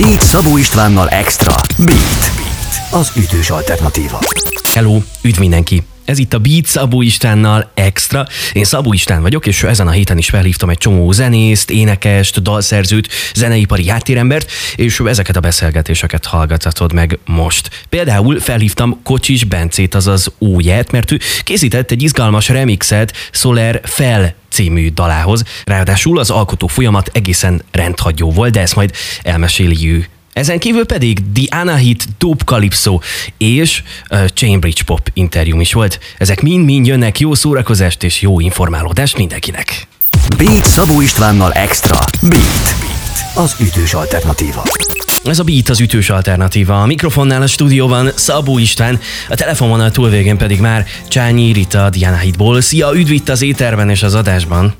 Beat Szabó Istvánnal Extra. Beat. Az ütős alternatíva. Hello, üdv mindenki! Ez itt a Beat Szabó Istvánnal Extra. Én Szabó István vagyok, és ezen a héten is felhívtam egy csomó zenészt, énekest, dalszerzőt, zeneipari háttérembert, és ezeket a beszélgetéseket hallgathatod meg most. Például felhívtam Kocsis Bencét, azaz Óját, mert ő készített egy izgalmas remixet Soler Fel című dalához. Ráadásul az alkotó folyamat egészen rendhagyó volt, de ezt majd elmeséli ő ezen kívül pedig The Anahit Dope Calypso és uh, Cambridge Pop interjú is volt. Ezek mind-mind jönnek jó szórakozást és jó informálódást mindenkinek. Beat Szabó Istvánnal Extra. Beat. Az ütős alternatíva. Ez a Beat az ütős alternatíva. A mikrofonnál a stúdióban Szabó István, a telefonvonal túlvégén pedig már Csányi Rita Diana Hitból. Szia, üdv itt az éterben és az adásban.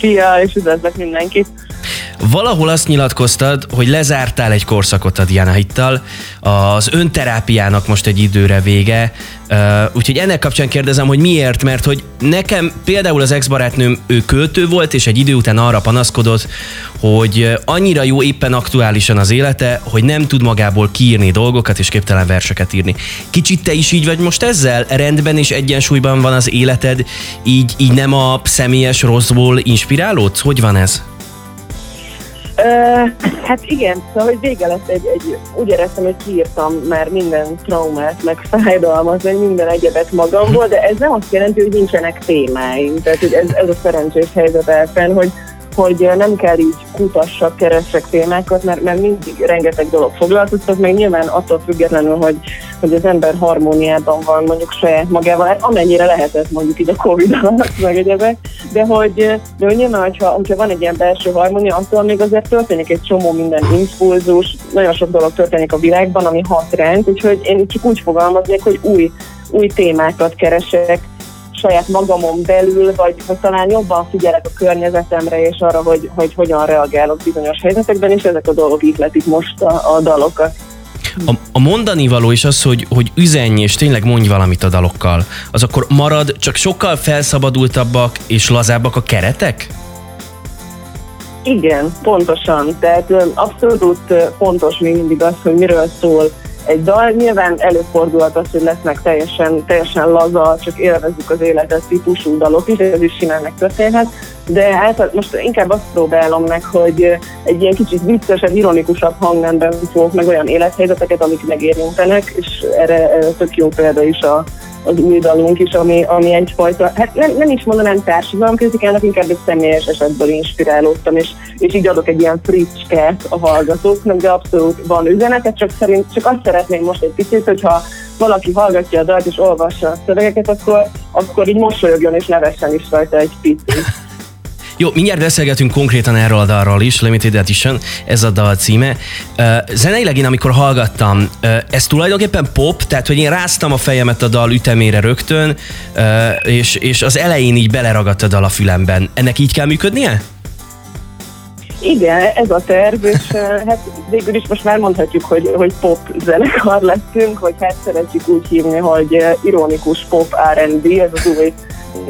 Szia, és üdvözlök mindenkit! Valahol azt nyilatkoztad, hogy lezártál egy korszakot a Diana Hittal, az önterápiának most egy időre vége, úgyhogy ennek kapcsán kérdezem, hogy miért, mert hogy nekem például az ex-barátnőm, ő költő volt, és egy idő után arra panaszkodott, hogy annyira jó éppen aktuálisan az élete, hogy nem tud magából kiírni dolgokat, és képtelen verseket írni. Kicsit te is így vagy most ezzel? Rendben és egyensúlyban van az életed, így, így nem a személyes rosszból inspirálódsz? Hogy van ez? Hát igen, szóval hogy vége lett egy, egy, úgy éreztem, hogy kiírtam már minden traumát, meg fájdalmat, meg minden egyebet magamból, de ez nem azt jelenti, hogy nincsenek témáim. Tehát hogy ez, ez a szerencsés helyzet elfen, hogy hogy nem kell így kutassak, keressek témákat, mert, mert mindig rengeteg dolog foglalkoztat, meg nyilván attól függetlenül, hogy, hogy az ember harmóniában van mondjuk saját magával, hát amennyire lehetett mondjuk így a Covid alatt, meg egyebek, de hogy, de hogy nyilván, hogyha, hogyha van egy ilyen belső harmónia, attól még azért történik egy csomó minden impulzus, nagyon sok dolog történik a világban, ami hat ránk, úgyhogy én csak úgy fogalmaznék, hogy új, új témákat keresek, saját magamon belül, vagy, vagy talán jobban figyelek a környezetemre, és arra, hogy, hogy hogyan reagálok bizonyos helyzetekben, és ezek a dolgok ihletik most a, a dalokat. A, a mondani való is az, hogy, hogy üzenj és tényleg mondj valamit a dalokkal, az akkor marad, csak sokkal felszabadultabbak és lazábbak a keretek? Igen, pontosan. Tehát abszolút fontos még mindig az, hogy miről szól egy dal. Nyilván előfordulhat az, hogy lesznek teljesen, teljesen laza, csak élvezzük az életet típusú dalok is, ez is simán megtörténhet, de hát most inkább azt próbálom meg, hogy egy ilyen kicsit viccesebb, ironikusabb hangnemben fogok meg olyan élethelyzeteket, amik megérintenek, és erre, tök jó példa is a, az új dalunk is, ami, ami egyfajta, hát nem, nem is mondanám társadalom kritikának, inkább egy személyes esetből inspirálódtam, és, és így adok egy ilyen fricskát a hallgatóknak, de abszolút van üzenetet, csak szerint csak azt szeretném most egy picit, hogyha valaki hallgatja a dalt és olvassa a szövegeket, akkor, akkor így mosolyogjon és nevessen is rajta egy picit. Jó, mindjárt beszélgetünk konkrétan erről a dalról is, Limited Edition, ez a dal címe. Zeneileg én amikor hallgattam, ez tulajdonképpen pop, tehát hogy én ráztam a fejemet a dal ütemére rögtön, és, és az elején így beleragadt a dal a fülemben. Ennek így kell működnie? Igen, ez a terv, és hát végül is most már mondhatjuk, hogy, hogy pop zenekar lettünk, vagy hát szeretjük úgy hívni, hogy ironikus pop R&B, ez az új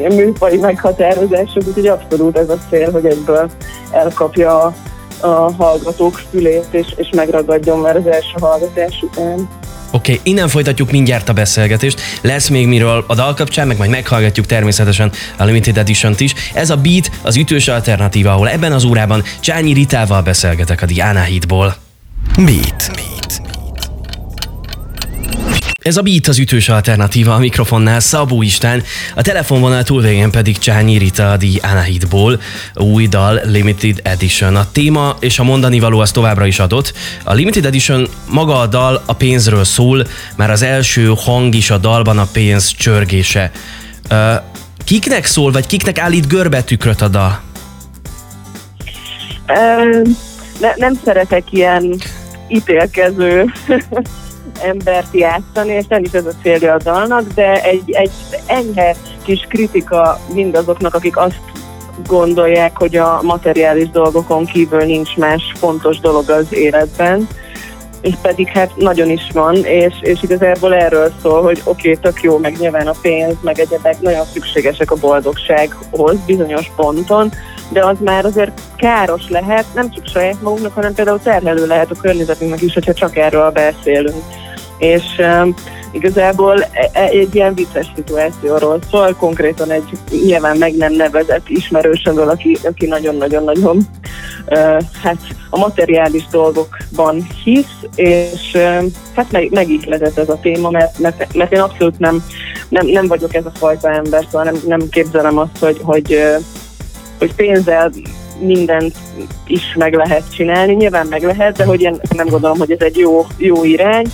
műfai meghatározások, úgyhogy abszolút ez a cél, hogy ebből elkapja a, a hallgatók fülét, és, és megragadjon már az első hallgatás után. Oké, okay, innen folytatjuk mindjárt a beszélgetést. Lesz még miről a dal kapcsán, meg majd meghallgatjuk természetesen a Limited Edition-t is. Ez a Beat az ütős alternatíva, ahol ebben az órában Csányi Ritával beszélgetek a Diana Hitból. Beat. Beat. Ez a Beat az ütős alternatíva a mikrofonnál Szabó Istán, a telefonvonal túlvégén pedig Csányi Rita The Anahitból, új dal Limited Edition. A téma és a mondani való az továbbra is adott. A Limited Edition maga a dal a pénzről szól, már az első hang is a dalban a pénz csörgése. Kiknek szól, vagy kiknek állít görbetükröt a dal? ne, nem szeretek ilyen ítélkező embert játszani, és nem is ez a célja a dalnak, de egy, egy enyhe kis kritika mindazoknak, akik azt gondolják, hogy a materiális dolgokon kívül nincs más fontos dolog az életben, és pedig hát nagyon is van, és, és igazából erről szól, hogy oké, okay, tök jó, meg nyilván a pénz, meg egyebek nagyon szükségesek a boldogsághoz bizonyos ponton, de az már azért káros lehet, nem csak saját magunknak, hanem például terhelő lehet a környezetünknek is, hogyha csak erről beszélünk. És um, igazából e, e, egy ilyen vicces szituációról szól, konkrétan egy nyilván meg nem nevezett ismerősömről, aki, aki nagyon-nagyon-nagyon uh, hát a materiális dolgokban hisz, és uh, hát meg, megihletett ez a téma, mert, mert, mert én abszolút nem, nem, nem vagyok ez a fajta ember, szóval nem, nem képzelem azt, hogy, hogy, uh, hogy pénzzel mindent is meg lehet csinálni, nyilván meg lehet, de hogy én nem gondolom, hogy ez egy jó, jó irány,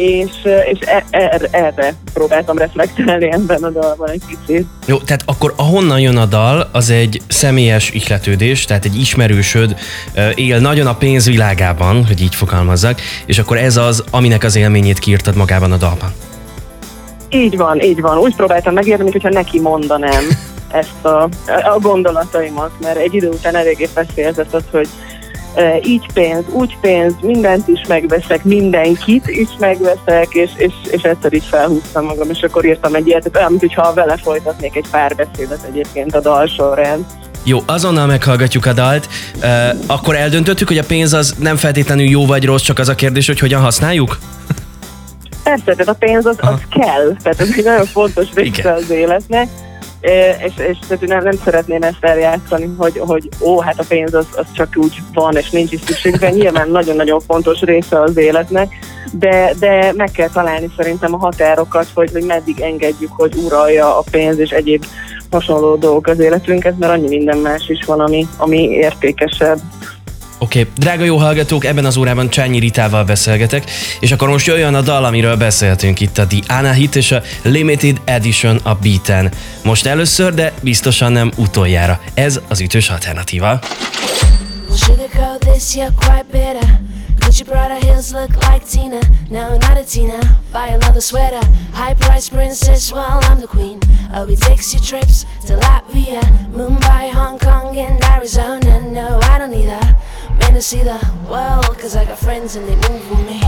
és, és er, er, erre próbáltam reflektálni ebben a dalban egy kicsit. Jó, tehát akkor ahonnan jön a dal, az egy személyes ihletődés, tehát egy ismerősöd él nagyon a pénzvilágában, hogy így fogalmazzak, és akkor ez az, aminek az élményét kiírtad magában a dalban. Így van, így van. Úgy próbáltam megérni, mintha neki mondanám ezt a, a gondolataimat, mert egy idő után eléggé feszélyezett az, hogy így pénz, úgy pénz, mindent is megveszek, mindenkit is megveszek, és, és, és egyszer így felhúztam magam, és akkor írtam egy ilyet, olyan, mintha vele folytatnék egy párbeszédet egyébként a dal során. Jó, azonnal meghallgatjuk a dalt. Uh, akkor eldöntöttük, hogy a pénz az nem feltétlenül jó vagy rossz, csak az a kérdés, hogy hogyan használjuk? Persze, tehát a pénz az, az kell, tehát ez egy nagyon fontos része az életnek és, és tehát nem, nem szeretném ezt eljátszani, hogy, hogy ó, hát a pénz az, az csak úgy van, és nincs is szükség, de nyilván nagyon-nagyon fontos része az életnek, de, de meg kell találni szerintem a határokat, hogy, hogy meddig engedjük, hogy uralja a pénz és egyéb hasonló dolgok az életünket, mert annyi minden más is van, ami, ami értékesebb. Oké, okay. drága jó hallgatók, ebben az órában Csányi Ritával beszélgetek, és akkor most jöjjön a dal, amiről beszéltünk itt, a The Anna Hit és a Limited Edition a Beaten. Most először, de biztosan nem utoljára. Ez az ütős alternatíva. Gucci Prada heels look like Tina. No, not a Tina. Buy another sweater. High price princess, well, I'm the queen. Oh, we takes you trips to Latvia, Mumbai, Hong Kong, and Arizona. No, I don't need that. Man to see the world, cause I got friends and they move with me.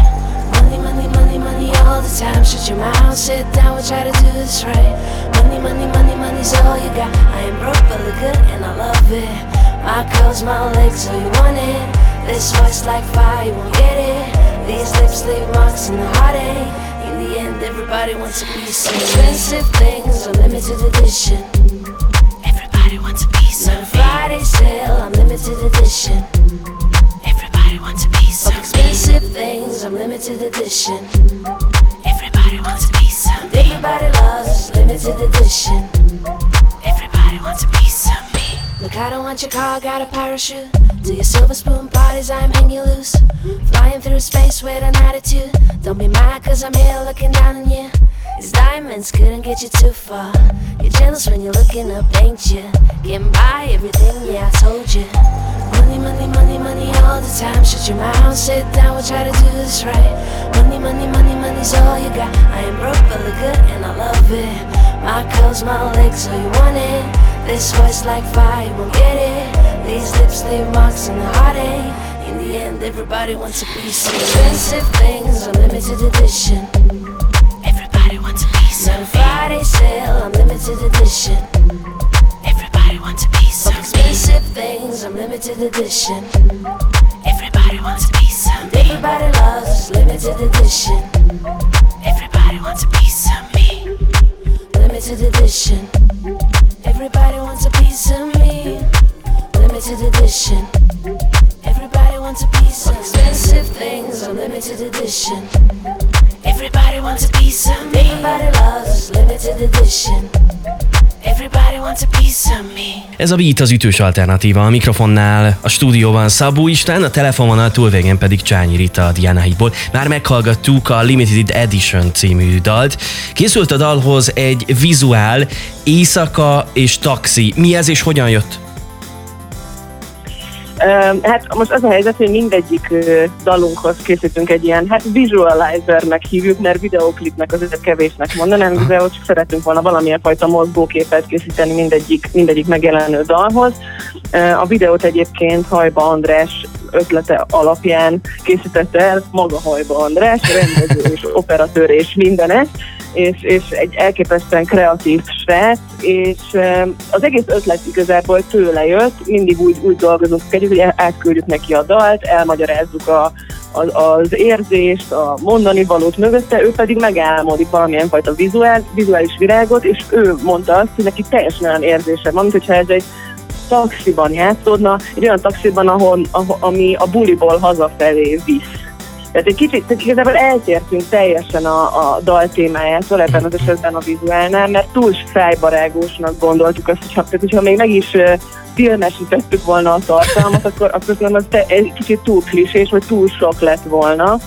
Money, money, money, money all the time. Shut your mouth, sit down, we'll try to do this right. Money, money, money, money's all you got. I am broke, but look good, and I love it. My curls, my legs, so you want it. This voice like fire, you won't get it. These lips leave marks in the heartache. In the end, everybody wants a piece of expensive things, a limited edition. Everybody wants a piece of Friday sale, I'm limited edition. Everybody wants a piece of expensive things, I'm limited edition. Everybody wants a piece of Everybody loves limited edition. Everybody wants a piece me. Look, I don't want your car, got a parachute. To your silver spoon parties, I'm hanging loose. Flying through space with an attitude. Don't be mad, cause I'm here looking down on you. These diamonds couldn't get you too far. You're jealous when you're looking up, ain't you? Getting by everything, yeah, I told you. Money, money, money, money all the time. Shut your mouth, sit down, we'll try to do this right. Money, money, money, money's all you got. I am broke, but look good, and I love it. My curls, my legs, so you want it. This voice like fire, won't get it. These lips leave marks in the heartache. In the end, everybody wants a piece of expensive things, on limited edition. Everybody wants a piece of Friday sale, on limited edition. Everybody wants a piece of expensive things, on limited edition. Everybody wants a piece of me. Everybody loves limited edition. Everybody wants a piece of me. Limited edition. Everybody wants a piece of me limited edition. Everybody wants a piece of expensive things on limited edition. Everybody wants a piece of me. Everybody loves limited edition. Everybody wants a piece of me. Ez a Beat az ütős alternatíva. A mikrofonnál a stúdióban Szabó István, a telefononal túlvégén pedig Csányi Rita a Diana Hídból. Már meghallgattuk a Limited Edition című dalt. Készült a dalhoz egy vizuál, éjszaka és taxi. Mi ez és hogyan jött? Hát most az a helyzet, hogy mindegyik dalunkhoz készítünk egy ilyen, hát visualizernek hívjuk, mert videoklipnek azért kevésnek mondanám, videót csak szeretünk volna valamilyen fajta mozgóképet készíteni mindegyik, mindegyik megjelenő dalhoz. A videót egyébként Hajba András ötlete alapján készítette el maga Hajba András, rendező és operatőr és mindenet, és, és egy elképesztően kreatív srác, és az egész ötlet igazából tőle jött, mindig úgy, úgy dolgozunk együtt, hogy átküldjük neki a dalt, elmagyarázzuk a, az, az érzést, a mondani valót mögötte, ő pedig megálmodik valamilyen fajta vizuál, vizuális virágot, és ő mondta azt, hogy neki teljesen olyan érzése van, mint ez egy taxiban játszódna, egy olyan taxiban, ahol, ahol, ami a buliból hazafelé visz. Tehát egy kicsit, igazából eltértünk teljesen a, a dal témájától ebben az esetben a vizuálnál, mert túl fejbarágósnak gondoltuk azt, hogy ha, tehát, hogyha még meg is filmesítettük volna a tartalmat, akkor, akkor nem az te, egy kicsit túl klisés, vagy túl sok lett volna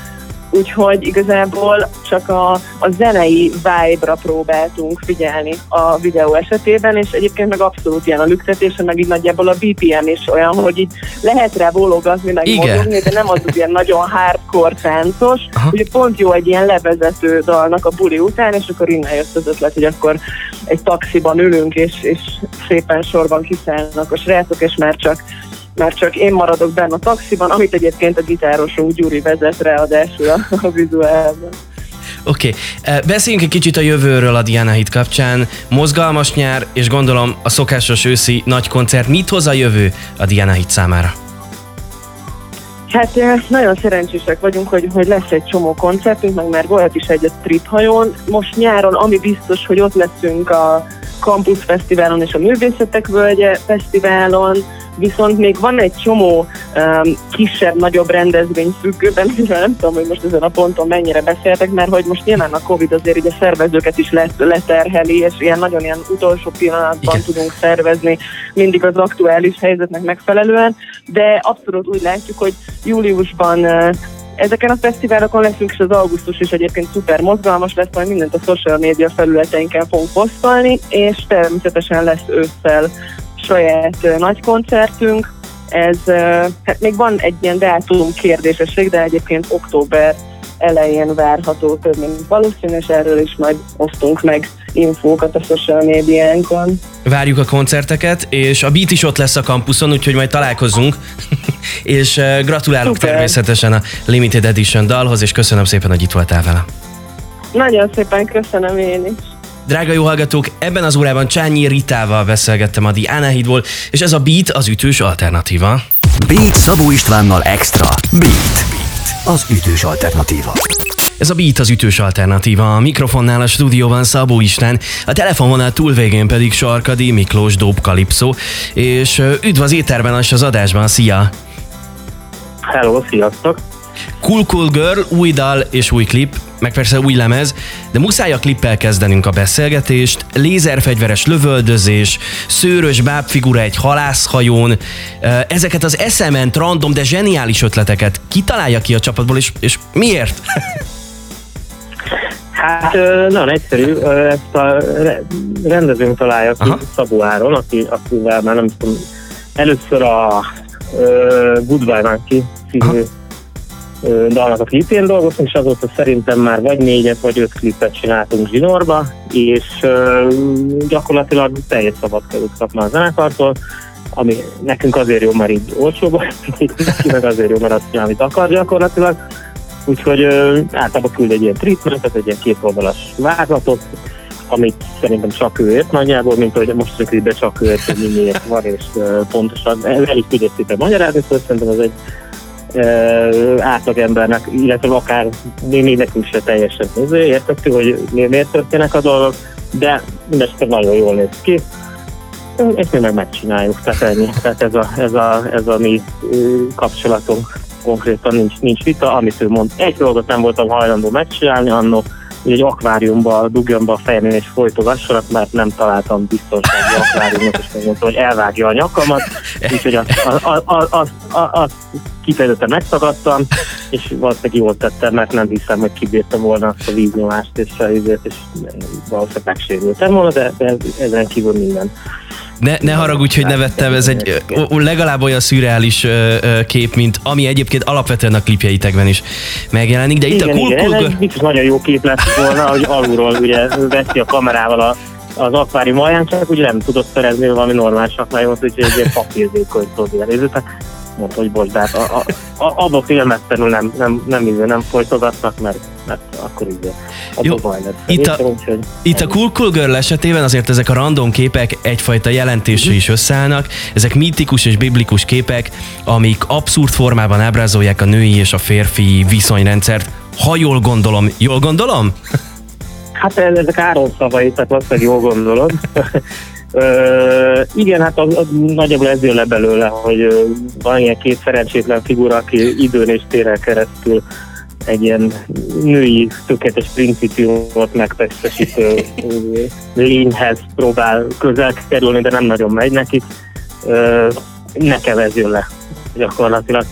úgyhogy igazából csak a, a zenei vibe-ra próbáltunk figyelni a videó esetében, és egyébként meg abszolút ilyen a lüktetése, meg így nagyjából a BPM is olyan, hogy így lehet rá bólogatni, meg Igen. mozogni, de nem az, ilyen nagyon hardcore táncos, hogy pont jó egy ilyen levezető dalnak a buli után, és akkor innen jött az ötlet, hogy akkor egy taxiban ülünk, és, és szépen sorban kiszállnak a srácok, és már csak mert csak én maradok benne a taxiban, amit egyébként a gitárosunk Gyuri vezet ráadásul a, a vizuálban. Oké, okay. beszéljünk egy kicsit a jövőről a Diana Hit kapcsán. Mozgalmas nyár, és gondolom a szokásos őszi nagy koncert. Mit hoz a jövő a Diana Hit számára? Hát nagyon szerencsések vagyunk, hogy, hogy lesz egy csomó koncertünk, meg már volt is egy a Trip hajón. Most nyáron, ami biztos, hogy ott leszünk a Campus Fesztiválon és a Művészetek Völgye Fesztiválon, viszont még van egy csomó um, kisebb, nagyobb rendezvény függőben, mivel nem tudom, hogy most ezen a ponton mennyire beszéltek, mert hogy most nyilván a Covid azért ugye szervezőket is let, leterheli, és ilyen nagyon ilyen utolsó pillanatban Igen. tudunk szervezni mindig az aktuális helyzetnek megfelelően, de abszolút úgy látjuk, hogy júliusban uh, Ezeken a fesztiválokon leszünk, és az augusztus is egyébként szuper mozgalmas lesz, majd mindent a social média felületeinken fogunk posztolni, és természetesen lesz ősszel saját nagy koncertünk. Ez, hát még van egy ilyen dátum kérdésesség, de egyébként október elején várható több, mint valószínű, és erről is majd osztunk meg infókat a social médiánkon. Várjuk a koncerteket, és a Beat is ott lesz a kampuszon, úgyhogy majd találkozunk, és gratulálok Super. természetesen a Limited Edition dalhoz, és köszönöm szépen, hogy itt voltál vele. Nagyon szépen köszönöm én is. Drága jó hallgatók, ebben az órában Csányi Ritával beszélgettem a Diana Hídból, és ez a Beat az ütős alternatíva. Beat Szabó Istvánnal Extra. Beat. Beat. Az ütős alternatíva. Ez a Beat az ütős alternatíva. A mikrofonnál a stúdióban Szabó István, a telefonvonal túlvégén pedig Sarkadi Miklós Dob Kalipszó, és üdv az éterben és az adásban, szia! Hello, sziasztok! Cool Cool Girl, új dal és új klip, meg persze új lemez, de muszáj a klippel kezdenünk a beszélgetést. Lézerfegyveres lövöldözés, szőrös bábfigura egy halászhajón, ezeket az eszement, random, de zseniális ötleteket kitalálja ki a csapatból, és, és miért? Hát nagyon egyszerű, ezt a rendezőnk találja ki, Szabó Áron, aki, akivel már nem tudom, először a Goodbye Monkey című dalnak a klipjén dolgoztunk, és azóta szerintem már vagy négyet, vagy öt klipet csináltunk zsinórba, és gyakorlatilag teljes szabad kezet kapna a zenekartól, ami nekünk azért jó, mert így olcsóban, neki meg azért jó, mert azt csinál, amit akar gyakorlatilag. Úgyhogy általában küld egy ilyen treatmentet, egy ilyen kétoldalas vázlatot, amit szerintem csak ő ért nagyjából, mint hogy most a csak ő ért, hogy miért van, és ö, pontosan el is tudja szépen magyarázni, szóval szerintem ez egy átlagembernek, illetve akár még nekünk se teljesen értettük, hogy miért történnek a dolgok, de mindesetre nagyon jól néz ki. És mi meg megcsináljuk, tehát ennyi. Tehát ez a, ez a, ez a mi kapcsolatunk konkrétan nincs, nincs vita, amit ő mond. Egy dolgot nem voltam hajlandó megcsinálni, annó hogy egy akváriumba dugjon be a fejem és folytogassanak, mert nem találtam biztonsági akváriumot, és megmondtam, hogy elvágja a nyakamat, úgyhogy azt, azt, azt, azt, azt kifejezetten megtagadtam, és valószínűleg jól tettem, mert nem hiszem, hogy kibírtam volna azt a víznyomást, és, és valószínűleg megsérültem volna, de, ezen kívül minden. Ne, ne haragudj, hogy nevettem, ez egy legalább olyan szürreális kép, mint ami egyébként alapvetően a klipjeitekben is megjelenik, de itt igen, a cool, igen, ez biztos nagyon jó kép lett volna, hogy alulról ugye veszi a kamerával a, az akvárium alján, csak ugye nem tudott szerezni valami normális akváriumot, úgyhogy egy ilyen papírzékony tudod mondta, hogy bocs, de hát a, a, a, abba félmeztelenül nem, nem, nem, nem, nem folytogatnak, mert, mert akkor így Jó. Itt a, úgyhogy itt a Cool Cool Girl esetében azért ezek a random képek egyfajta jelentésre is összeállnak. Ezek mítikus és biblikus képek, amik abszurd formában ábrázolják a női és a férfi viszonyrendszert. Ha jól gondolom, jól gondolom? Hát ezek áron szavai, tehát valószínűleg jól gondolod. Ö, igen, hát az, az nagyjából ez jön le belőle, hogy van ilyen két szerencsétlen figura, aki időn és téren keresztül egy ilyen női tökéletes principiumot megtestesítő lényhez próbál közel kerülni, de nem nagyon megy nekik. Ö, ne kevezjön le gyakorlatilag.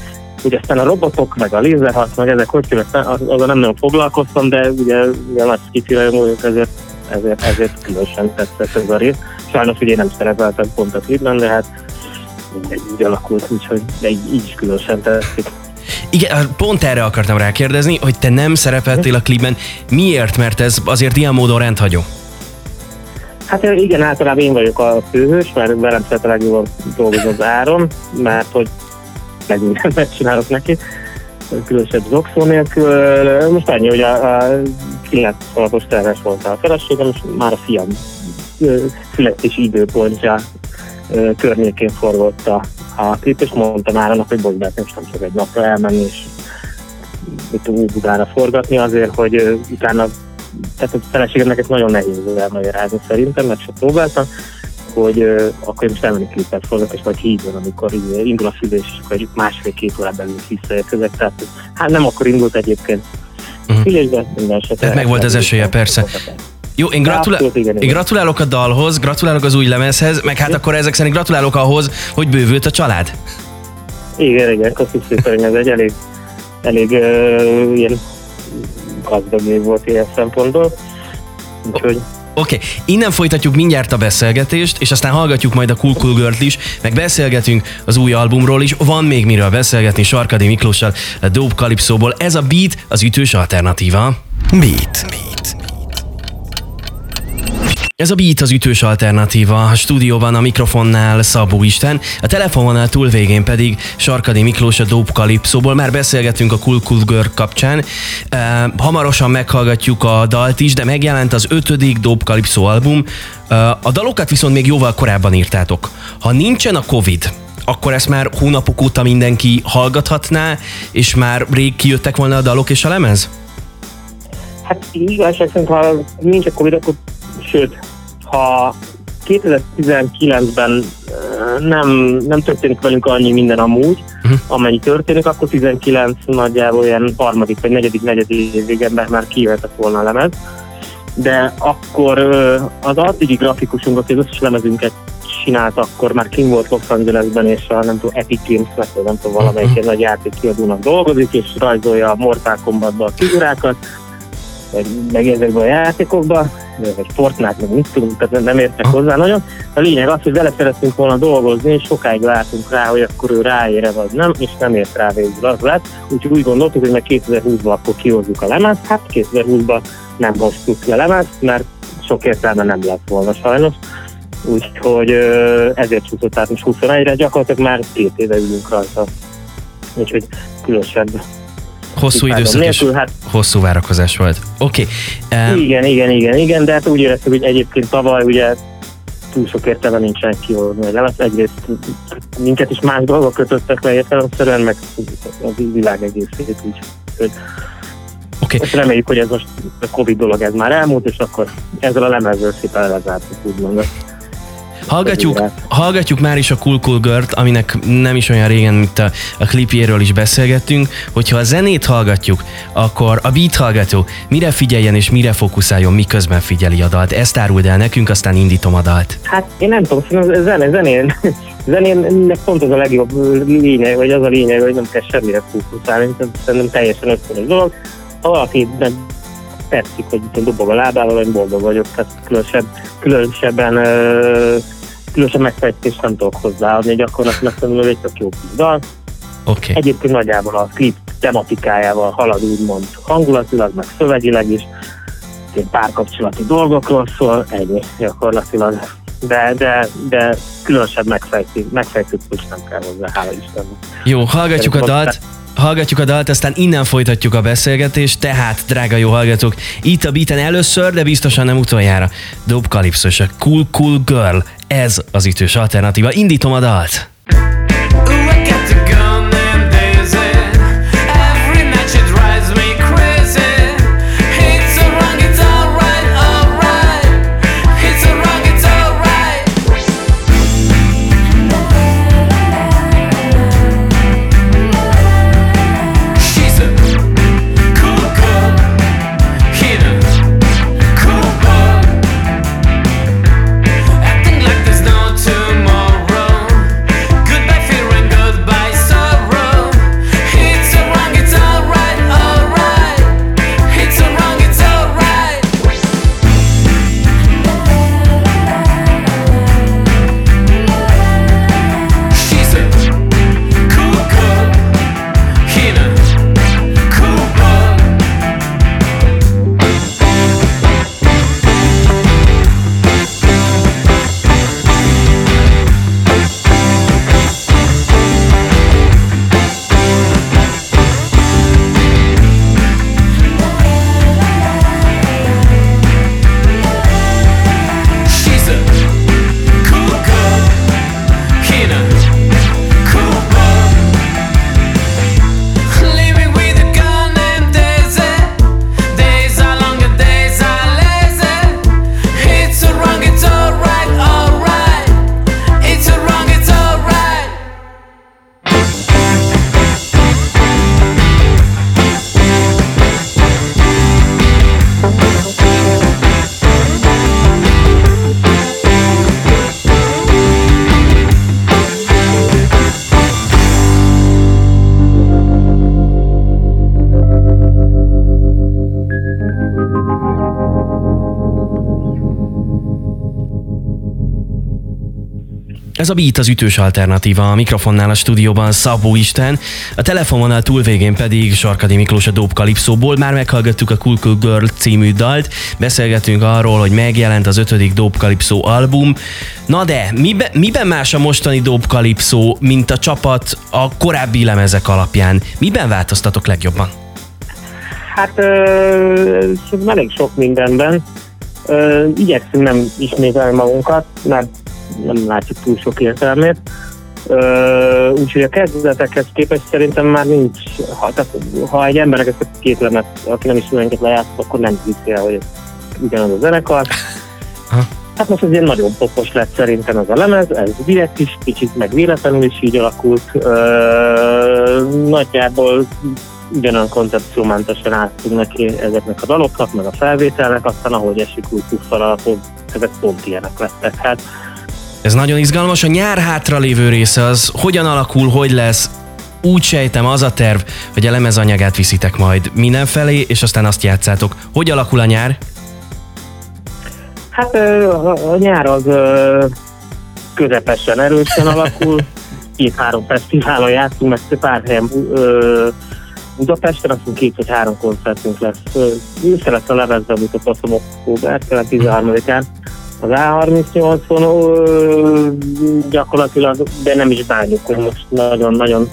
Ugye aztán a robotok, meg a lézerharc, meg ezek hogy kerülnek, az, azon nem nagyon foglalkoztam, de ugye, ugye nagy skifire ezért, ezért, ezért különösen tetszett ez a rész. Sajnos ugye nem szerepeltem pont a klipben, de hát úgy alakult, úgyhogy így, így is különösen tetszik. Igen, pont erre akartam rákérdezni, hogy te nem szerepeltél a klipben. Miért? Mert ez azért ilyen módon rendhagyó. Hát igen, általában én vagyok a főhős, mert velem szeret a legjobban dolgozni az áron, mert hogy meg mindent megcsinálok neki, különösebb zokszó nélkül. Most annyi, hogy a, a 9 alapos terves volt a feleségem, és már a fiam születési időpontja környékén forgott a, a klip, és mondtam Árának, hogy bocs, nem sem csak egy napra elmenni, és itt Budára forgatni azért, hogy utána, tehát a feleségemnek ez nagyon nehéz elmagyarázni szerintem, mert sem próbáltam, hogy uh, akkor most elmenni klipet forgat, és vagy hídon, amikor így indul a szülés, és akkor másfél-két órában belül visszaérkezek. Tehát hát nem akkor indult egyébként. Uh-huh. Szülésben minden esetre. Tehát meg volt az esélye, persze. Jó, én, gratulál, én gratulálok a dalhoz, gratulálok az új lemezhez, meg hát akkor ezek szerint gratulálok ahhoz, hogy bővült a család. Igen, igen, köszönöm szépen, ez egy elég, elég uh, ilyen gazdag év volt ilyen szempontból. Úgyhogy Oké, okay. innen folytatjuk mindjárt a beszélgetést, és aztán hallgatjuk majd a Cool Cool Girl-t is, meg beszélgetünk az új albumról is. Van még miről beszélgetni Sarkadi Miklóssal, a Dope Calypso-ból. Ez a beat az ütős alternatíva. Beat. beat. Ez a Beat az ütős alternatíva. A stúdióban a mikrofonnál Szabó Isten, a telefononál túl végén pedig Sarkadi Miklós a Dope Calypso-ból. Már beszélgetünk a Cool Cool Girl kapcsán. Uh, hamarosan meghallgatjuk a dalt is, de megjelent az ötödik Dope Calypso album. Uh, a dalokat viszont még jóval korábban írtátok. Ha nincsen a Covid, akkor ezt már hónapok óta mindenki hallgathatná, és már rég kijöttek volna a dalok és a lemez? Hát igazság szerint, ha nincs a Covid, akkor sőt, ha 2019-ben nem, nem történik velünk annyi minden amúgy, uh-huh. amennyi történik, akkor 19 nagyjából ilyen harmadik vagy negyedik, negyedik évig már kijöhetett volna a lemez. De akkor az addigi grafikusunk, aki az összes lemezünket csinált, akkor már kim volt Los Angelesben, és a nem tudom, Epic Games, vagy nem tudom, valamelyik uh-huh. nagy játékkiadónak dolgozik, és rajzolja a Mortal Kombatba a figurákat, meg ezekben a játékokban, vagy Fortnite, meg mit tudunk, tehát nem értek hozzá nagyon. A lényeg az, hogy vele szerettünk volna dolgozni, és sokáig látunk rá, hogy akkor ő ráére vagy nem, és nem ért rá végül az lett. Úgyhogy úgy gondoltuk, hogy meg 2020-ban akkor kihozzuk a lemezt, hát 2020-ban nem hoztuk ki a lemezt, mert sok értelme nem lett volna sajnos. Úgyhogy ezért csúszott át most 21-re, gyakorlatilag már két éve ülünk rajta. Úgyhogy különösebb Hosszú időszak nélkül, és hát, hosszú várakozás volt. Oké. Okay. Um, igen, igen, igen, igen, de hát úgy éreztük, hogy egyébként tavaly ugye túl sok értelme nincsen kihozni hogy lemez. Egyrészt minket is más dolgok kötöttek le értelemszerűen, meg az világ egészét úgy. Okay. Ezt reméljük, hogy ez most a Covid dolog ez már elmúlt, és akkor ezzel a lemezzel szépen lezártuk, úgymond. Hallgatjuk, hallgatjuk már is a Cool Cool Girl-t, aminek nem is olyan régen, mint a, a klipjéről is beszélgettünk. Hogyha a zenét hallgatjuk, akkor a beat hallgató mire figyeljen és mire fókuszáljon, miközben figyeli a dalt. Ezt áruld el nekünk, aztán indítom a dalt. Hát én nem tudom, szerintem zene, zenén, zenének pont az a legjobb lényeg, vagy az a lényeg, hogy nem kell semmire fókuszálni, szerintem teljesen ösztönös dolog. Ha valaki tetszik, hogy itt dobog a lábával, hogy boldog vagyok, tehát különösebb, különösebben különösebb megfejtést nem tudok hozzáadni, gyakorlatilag szerintem egy tök jó dal. Okay. Egyébként nagyjából a klip tematikájával halad úgymond hangulatilag, meg szövegileg is, párkapcsolati dolgokról szól, ennyi gyakorlatilag. de, de, de különösebb megfejtő, megfejtő nem kell hozzá, hála Istennek. Jó, hallgatjuk a dalt. Hallgatjuk a dalt, aztán innen folytatjuk a beszélgetést, tehát, drága jó hallgatók, itt a beaten először, de biztosan nem utoljára. Dob Calypso a Cool Cool Girl, ez az ütős alternatíva. Indítom a dalt! Ez a Beat az ütős alternatíva, a mikrofonnál a stúdióban Szabó Isten, a telefononál túlvégén pedig Sarkadi Miklós a Dope Calypso-ból. Már meghallgattuk a Cool Cool Girl című dalt, beszélgetünk arról, hogy megjelent az ötödik Dope Calypso album. Na de, miben, miben más a mostani Dope Calypso, mint a csapat a korábbi lemezek alapján? Miben változtatok legjobban? Hát ö, elég sok mindenben. Ö, igyekszünk nem ismételni magunkat, mert nem látjuk túl sok értelmét. úgyhogy a kezdetekhez képest szerintem már nincs, ha, tehát, ha egy embernek ezt a két lemet, aki nem is mindenket lejátszott, akkor nem hiszi el, hogy ugyanaz a zenekar. Hát most ilyen nagyon popos lett szerintem ez a lemez, ez direkt is, kicsit meg véletlenül is így alakult. Ö, nagyjából ugyanolyan koncepciómentesen álltunk neki ezeknek a daloknak, meg a felvételnek, aztán ahogy esik úgy puffal ezek pont ilyenek lettek. Hát ez nagyon izgalmas. A nyár hátra lévő része az hogyan alakul, hogy lesz, úgy sejtem az a terv, hogy a lemezanyagát viszitek majd mindenfelé, és aztán azt játszátok. Hogy alakul a nyár? Hát a nyár az közepesen erősen alakul. Két-három fesztiválon játszunk, meg pár helyen Budapesten, azt két vagy három koncertünk lesz. Ősze lesz a levezbe mutatom október, 13-án az A38-on gyakorlatilag, de nem is bánjuk, hogy most nagyon-nagyon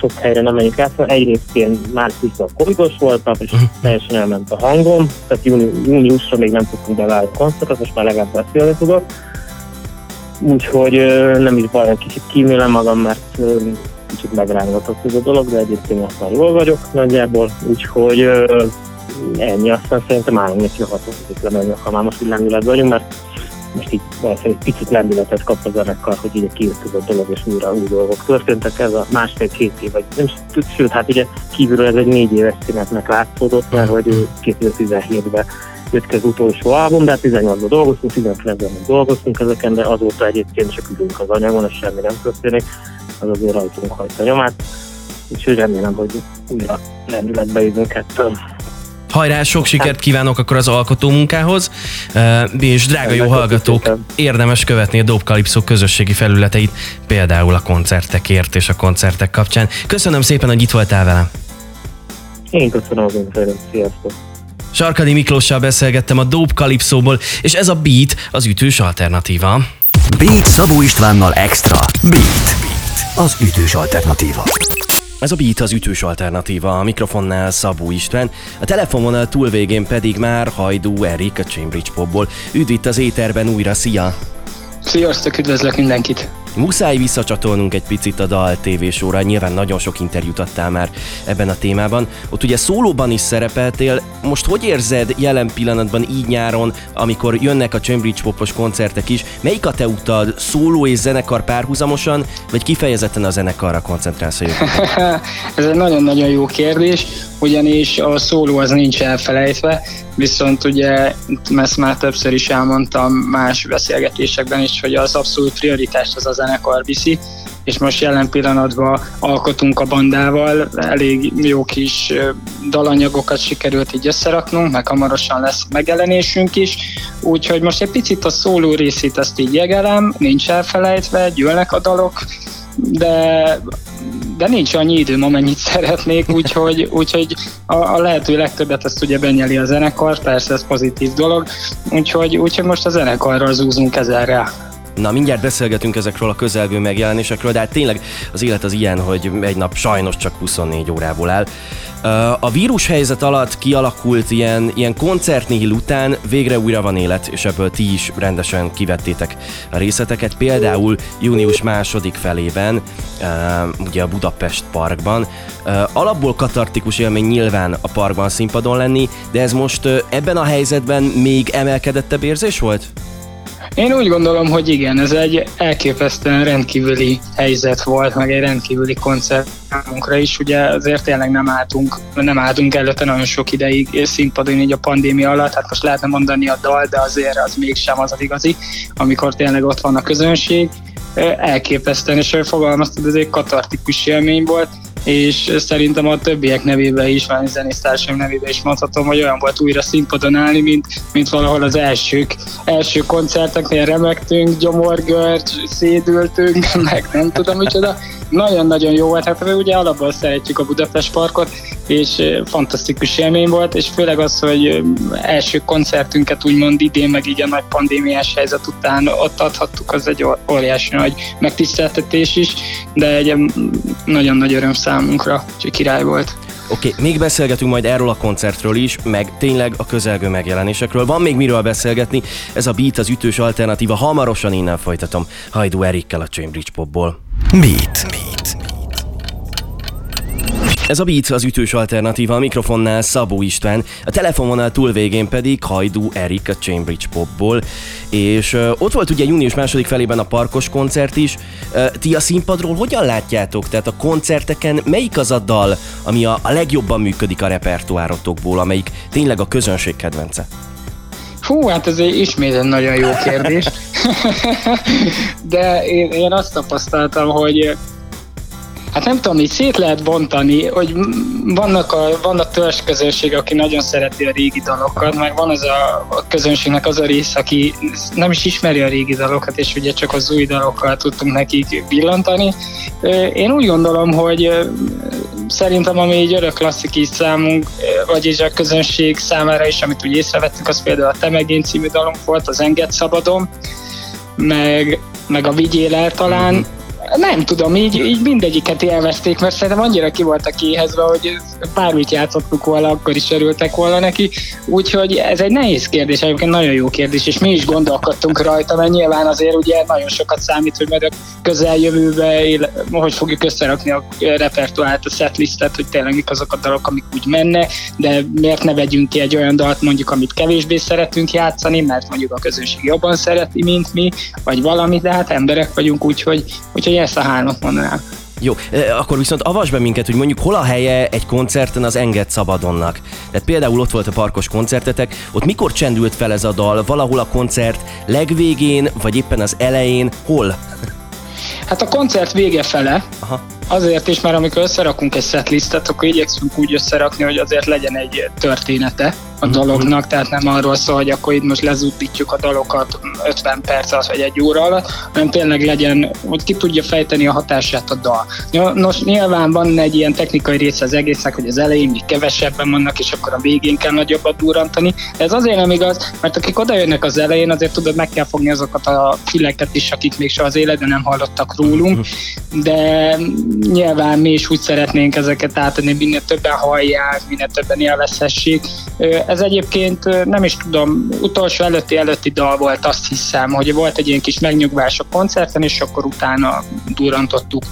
sok helyre nem menjünk át. Egyrészt én márciusban covidos voltam, és uh-huh. teljesen elment a hangom, tehát júni, júniusra még nem tudtunk beválni koncertet, most már legalább beszélni tudok. Úgyhogy nem is baj, kicsit kímélem magam, mert kicsit megrángatott ez a dolog, de egyébként most már jól vagyok nagyjából, úgyhogy ennyi, aztán szerintem állunk neki a hatodik lemenni, ha már most lendület vagyunk, mert most így valószínűleg picit lendületet kap a zenekar, hogy így kijöttük a dolog, és újra új dolgok történtek. Ez a másfél-két év, vagy nem, sőt, hát ugye kívülről ez egy négy éves szünetnek látszódott, mert hogy 2017-ben jött ki az utolsó album, de 18-ban hát dolgoztunk, 19-ben dolgoztunk ezeken, de azóta egyébként csak ülünk az anyagon, és semmi nem történik, az azért rajtunk hagyta nyomát. Úgyhogy remélem, hogy újra lendületbe jövünk ettől. Hajrá, sok sikert kívánok akkor az alkotó munkához, és drága jó hallgatók, érdemes követni a Calypso közösségi felületeit, például a koncertekért és a koncertek kapcsán. Köszönöm szépen, hogy itt voltál velem. Én köszönöm az interjút, sziasztok! Sarkadi Miklóssal beszélgettem a Dope Calypsóból, és ez a Beat az ütős alternatíva. Beat Szabó Istvánnal Extra. Beat. Beat. Az ütős alternatíva. Ez a Beat az ütős alternatíva, a mikrofonnál Szabó István, a telefonvonal túlvégén pedig már Hajdú Erik a Cambridge Popból. Üdv itt az éterben újra, szia! Sziasztok, üdvözlök mindenkit! Muszáj visszacsatolnunk egy picit a Dal TV sorra, nyilván nagyon sok interjút adtál már ebben a témában. Ott ugye szólóban is szerepeltél, most hogy érzed jelen pillanatban így nyáron, amikor jönnek a Cambridge Popos koncertek is, melyik a te utad, szóló és zenekar párhuzamosan, vagy kifejezetten a zenekarra koncentrálsz Ez egy nagyon-nagyon jó kérdés, ugyanis a szóló az nincs elfelejtve, viszont ugye ezt már többször is elmondtam más beszélgetésekben is, hogy az abszolút prioritást az a zenekar viszi, és most jelen pillanatban alkotunk a bandával, elég jó kis dalanyagokat sikerült így összeraknunk, meg hamarosan lesz megjelenésünk is, úgyhogy most egy picit a szóló részét ezt így jegelem, nincs elfelejtve, gyűlnek a dalok, de de nincs annyi időm, amennyit szeretnék, úgyhogy, úgyhogy a, a lehető legtöbbet ezt ugye benyeli a zenekar, persze ez pozitív dolog, úgyhogy, úgyhogy most a zenekarral zúzunk ezerre. Na, mindjárt beszélgetünk ezekről a közelgő megjelenésekről, de hát tényleg az élet az ilyen, hogy egy nap sajnos csak 24 órából áll. A vírus helyzet alatt kialakult ilyen, ilyen koncertnihil után végre újra van élet, és ebből ti is rendesen kivettétek a részleteket. Például június második felében, ugye a Budapest Parkban. Alapból katartikus élmény nyilván a parkban színpadon lenni, de ez most ebben a helyzetben még emelkedettebb érzés volt? Én úgy gondolom, hogy igen, ez egy elképesztően rendkívüli helyzet volt, meg egy rendkívüli koncert számunkra is. Ugye azért tényleg nem álltunk, nem álltunk előtte nagyon sok ideig színpadon így a pandémia alatt, hát most lehetne mondani a dal, de azért az mégsem az az igazi, amikor tényleg ott van a közönség. Elképesztően, és fogalmaztad, ez egy katartikus élmény volt és szerintem a többiek nevében is, vagy zenésztársaim nevében is mondhatom, hogy olyan volt újra színpadon állni, mint, mint valahol az elsők, első koncerteknél remegtünk, gyomorgörcs, szédültünk, meg nem tudom micsoda. Nagyon-nagyon jó volt, hát ugye alapból szeretjük a Budapest Parkot, és fantasztikus élmény volt, és főleg az, hogy első koncertünket úgymond idén, meg így a nagy pandémiás helyzet után ott adhattuk, az egy óriási nagy megtiszteltetés is, de egy nagyon nagy öröm számunkra, úgyhogy király volt. Oké, okay, még beszélgetünk majd erről a koncertről is, meg tényleg a közelgő megjelenésekről. Van még miről beszélgetni, ez a Beat az ütős alternatíva, hamarosan innen folytatom Hajdu Erikkel a Cambridge Popból. Beat. Beat. Ez a Beat az ütős alternatíva, a mikrofonnál Szabó István, a telefonvonal túlvégén pedig Hajdú Erik a Cambridge Popból, és uh, ott volt ugye június második felében a parkos koncert is. Uh, ti a színpadról hogyan látjátok? Tehát a koncerteken melyik az a dal, ami a, a legjobban működik a repertoárotokból, amelyik tényleg a közönség kedvence? Hú, hát ez egy ismét egy nagyon jó kérdés. De én, én azt tapasztaltam, hogy Hát nem tudom, így szét lehet bontani, hogy vannak, a, vannak törzs közönség, aki nagyon szereti a régi dalokat, meg van az a, a közönségnek az a rész, aki nem is ismeri a régi dalokat, és ugye csak az új dalokkal tudtunk nekik villantani. Én úgy gondolom, hogy szerintem ami egy örök klasszik számunk, vagyis a közönség számára is, amit úgy észrevettünk, az például a Te megén című dalunk volt, az Enged szabadom, meg, meg a Vigyél el talán, mm-hmm nem tudom, így, így mindegyiket élvezték, mert szerintem annyira ki voltak éhezve, hogy bármit játszottuk volna, akkor is örültek volna neki. Úgyhogy ez egy nehéz kérdés, egyébként nagyon jó kérdés, és mi is gondolkodtunk rajta, mert nyilván azért ugye nagyon sokat számít, hogy majd a közeljövőbe, hogy fogjuk összerakni a repertoárt, a setlistet, hogy tényleg mik azok a dalok, amik úgy menne, de miért ne vegyünk ki egy olyan dalt mondjuk, amit kevésbé szeretünk játszani, mert mondjuk a közönség jobban szereti, mint mi, vagy valami, de hát emberek vagyunk, úgyhogy, úgyhogy ezt a hármat mondanám. Jó, akkor viszont avasd be minket, hogy mondjuk hol a helye egy koncerten az Enged Szabadonnak. Tehát például ott volt a parkos koncertetek, ott mikor csendült fel ez a dal? Valahol a koncert legvégén, vagy éppen az elején? Hol? Hát a koncert vége fele, Aha. Azért is, mert amikor összerakunk egy setlistet, akkor igyekszünk úgy összerakni, hogy azért legyen egy története a dolognak, tehát nem arról szól, hogy akkor itt most lezúdítjuk a dalokat 50 perc alatt vagy egy óra alatt, hanem tényleg legyen, hogy ki tudja fejteni a hatását a dal. Nos, nyilván van egy ilyen technikai része az egésznek, hogy az elején még kevesebben vannak, és akkor a végén kell nagyobbat durrantani. De ez azért nem igaz, mert akik oda jönnek az elején, azért tudod, meg kell fogni azokat a füleket is, akik még soha az életben nem hallottak rólunk, de nyilván mi is úgy szeretnénk ezeket átadni, minél többen hallják, minél többen élvezhessék. Ez egyébként nem is tudom, utolsó előtti előtti dal volt, azt hiszem, hogy volt egy ilyen kis megnyugvás a koncerten, és akkor utána durrantottuk.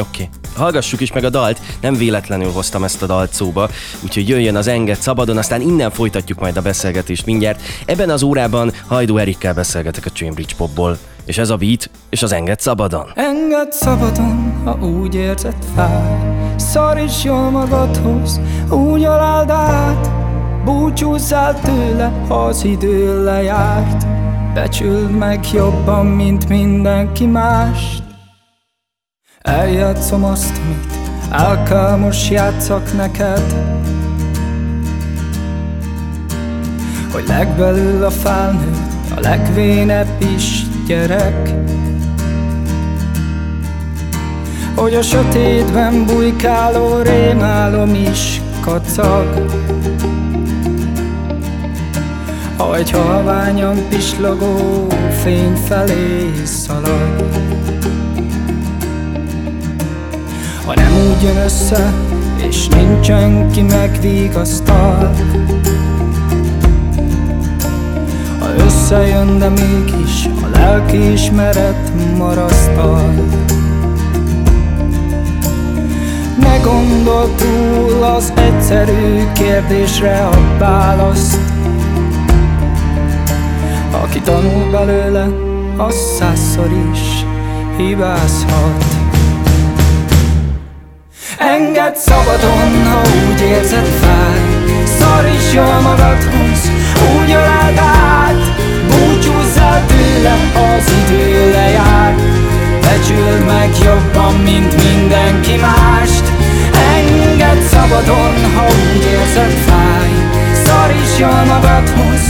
Oké. Okay. Hallgassuk is meg a dalt, nem véletlenül hoztam ezt a dalt szóba, úgyhogy jöjjön az Enged szabadon, aztán innen folytatjuk majd a beszélgetést mindjárt. Ebben az órában Hajdú Erikkel beszélgetek a Cambridge Popból. És ez a beat, és az enged szabadon. Enged szabadon, ha úgy érzed fáj. Szaríts jól magadhoz, úgy aláld át. Búcsúzzál tőle, ha az idő lejárt. Becsüld meg jobban, mint mindenki mást. Eljátszom azt, amit el kell most játszak neked. Hogy legbelül a felnőtt, a legvénebb is gyerek. Hogy a sötétben bujkáló rémálom is kacag. Ha egy halványan pislogó fény felé szalad Ha nem úgy jön össze, és nincsen ki megvigasztal Ha összejön, de mégis a lelki ismeret marasztal. Ne gondol túl az egyszerű kérdésre a választ. Aki tanul belőle, az százszor is hibázhat. Engedd szabadon, ha úgy érzed fáj Szaríts jól magadhoz, úgy öld át Búcsúzzál tőle, az idő lejárt Becsüld meg jobban, mint mindenki mást. Engedd szabadon, ha úgy érzed fáj. Szaríts jól magadhoz,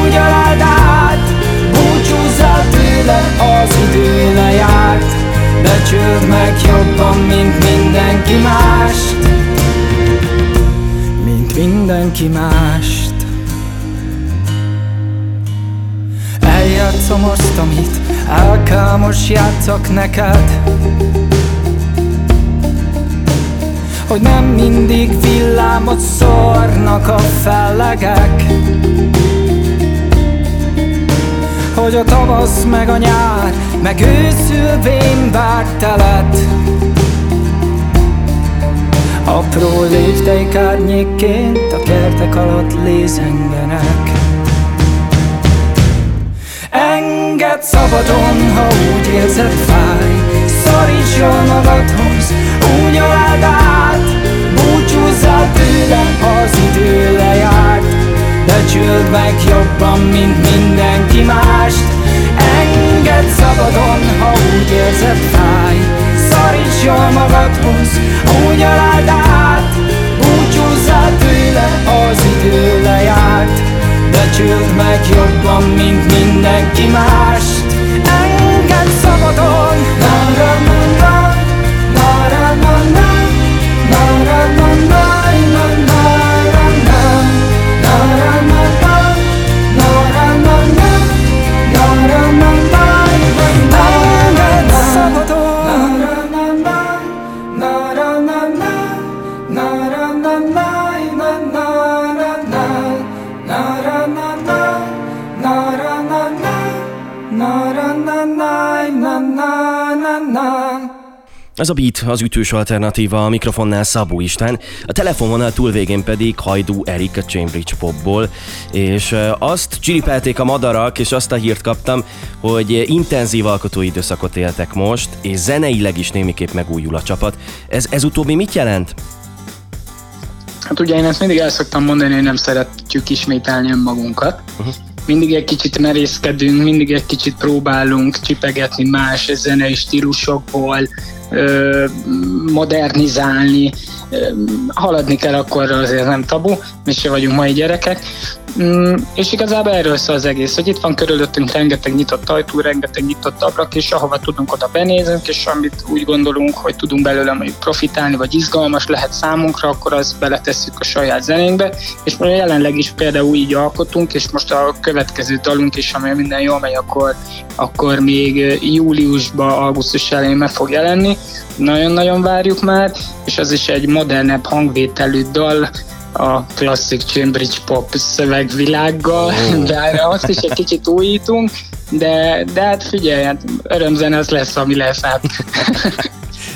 úgy öld át Búcsúzzál tőle, az idő lejárt Becsüld meg jobban, mint mindenki mást. Mint mindenki mást Eljátszom azt, amit el kell most játszak neked. Hogy nem mindig villámot szórnak a fellegek. Hogy a tavasz meg a nyár Meg őszül vár telet Apró lépteik árnyékként A kertek alatt lézengenek Engedd szabadon, ha úgy érzed fáj. Szaríts jól magadhoz, úgy alád át. Búcsúzzál tőle, az idő lejárt. Becsüld meg jobban, mint mindenki mást. Engedd szabadon, ha úgy érzed fáj. Szaríts jól magadhoz, úgy aláld át Becsüld meg jobban, mint mindenki mást Ez a beat az ütős alternatíva a mikrofonnál Szabó István, a telefonvonal túlvégén pedig Hajdú Erik a Cambridge Popból, és azt csiripelték a madarak, és azt a hírt kaptam, hogy intenzív alkotói időszakot éltek most, és zeneileg is némiképp megújul a csapat. Ez, ez utóbbi mit jelent? Hát ugye én ezt mindig el szoktam mondani, hogy nem szeretjük ismételni önmagunkat, uh-huh. Mindig egy kicsit merészkedünk, mindig egy kicsit próbálunk csipegetni más zenei stílusokból, modernizálni, haladni kell, akkor azért nem tabu, mi se vagyunk mai gyerekek, Mm, és igazából erről szól az egész, hogy itt van körülöttünk rengeteg nyitott ajtó, rengeteg nyitott ablak, és ahova tudunk, oda benézünk, és amit úgy gondolunk, hogy tudunk belőle mondjuk profitálni, vagy izgalmas lehet számunkra, akkor azt beletesszük a saját zenénkbe, és most jelenleg is például így alkotunk, és most a következő dalunk is, amely minden jól megy, akkor, akkor még júliusban, augusztus elején meg fog jelenni. Nagyon-nagyon várjuk már, és az is egy modernebb hangvételű dal, a klasszik Cambridge pop szövegvilággal, oh. de azt is egy kicsit újítunk, de, de hát figyelj, hát örömzene az lesz, ami lesz hát.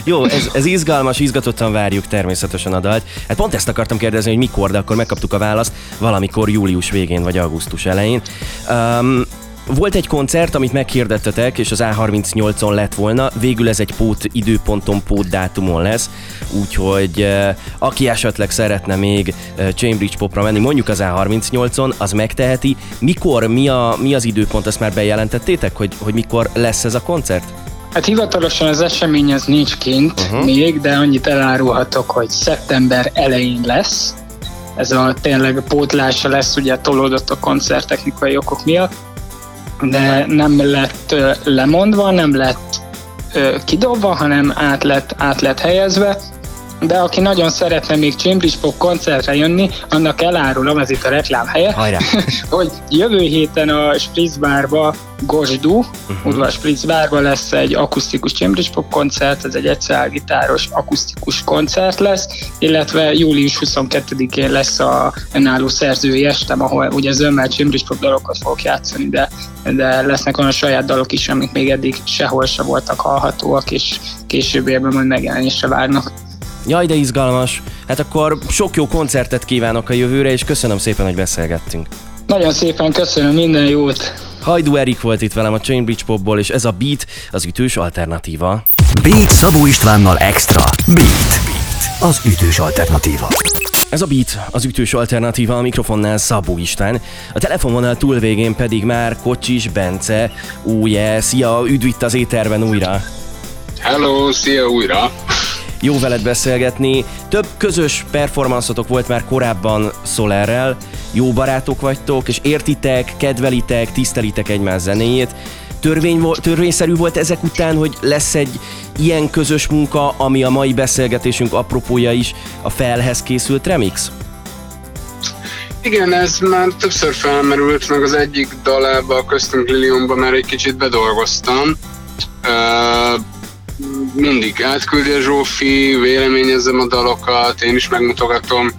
Jó, ez, ez izgalmas, izgatottan várjuk természetesen a dalt. Hát pont ezt akartam kérdezni, hogy mikor, de akkor megkaptuk a választ valamikor július végén vagy augusztus elején. Um, volt egy koncert, amit meghirdettetek, és az A38-on lett volna, végül ez egy pót időponton, pót dátumon lesz, úgyhogy aki esetleg szeretne még Cambridge Popra menni, mondjuk az A38-on, az megteheti. Mikor, mi, a, mi az időpont, ezt már bejelentettétek, hogy, hogy mikor lesz ez a koncert? Hát hivatalosan az esemény az nincs kint uh-huh. még, de annyit elárulhatok, hogy szeptember elején lesz. Ez a tényleg pótlása lesz, ugye tolódott a koncert technikai okok miatt de nem lett lemondva, nem lett kidobva, hanem át lett, át lett helyezve, de aki nagyon szeretne még Pop koncertre jönni, annak elárulom, ez itt a reklám helye, hogy jövő héten a Spritz Barba Gosdu, uh-huh. udvar Spritz Barba lesz egy akusztikus Pop koncert, ez egy egyszergitáros akusztikus koncert lesz, illetve július 22-én lesz a önálló szerzői estem, ahol ugye zömmel Pop dalokat fogok játszani, de, de lesznek olyan saját dalok is, amik még eddig sehol se voltak hallhatóak, és később majd megjelenésre várnak. Jaj, de izgalmas. Hát akkor sok jó koncertet kívánok a jövőre, és köszönöm szépen, hogy beszélgettünk. Nagyon szépen köszönöm, minden jót! Hajdú Erik volt itt velem a Chainbridge Popból, és ez a Beat az ütős alternatíva. Beat Szabó Istvánnal Extra. Beat. Beat. Az ütős alternatíva. Ez a Beat, az ütős alternatíva a mikrofonnál Szabó István, a telefonvonal túlvégén pedig már Kocsis Bence. Új, yeah, szia, üdv itt az éterben újra. Hello, szia újra. Jó veled beszélgetni. Több közös performanszotok volt már korábban Solerrel, jó barátok vagytok, és értitek, kedvelitek, tisztelitek egymás zenéjét. Törvény, törvényszerű volt ezek után, hogy lesz egy ilyen közös munka, ami a mai beszélgetésünk apropója is a felhez készült remix? Igen, ez már többször felmerült, meg az egyik dalába, a Köztünk Liliumba már egy kicsit bedolgoztam. Uh, mindig átküldi a Zsófi, véleményezem a dalokat, én is megmutogatom.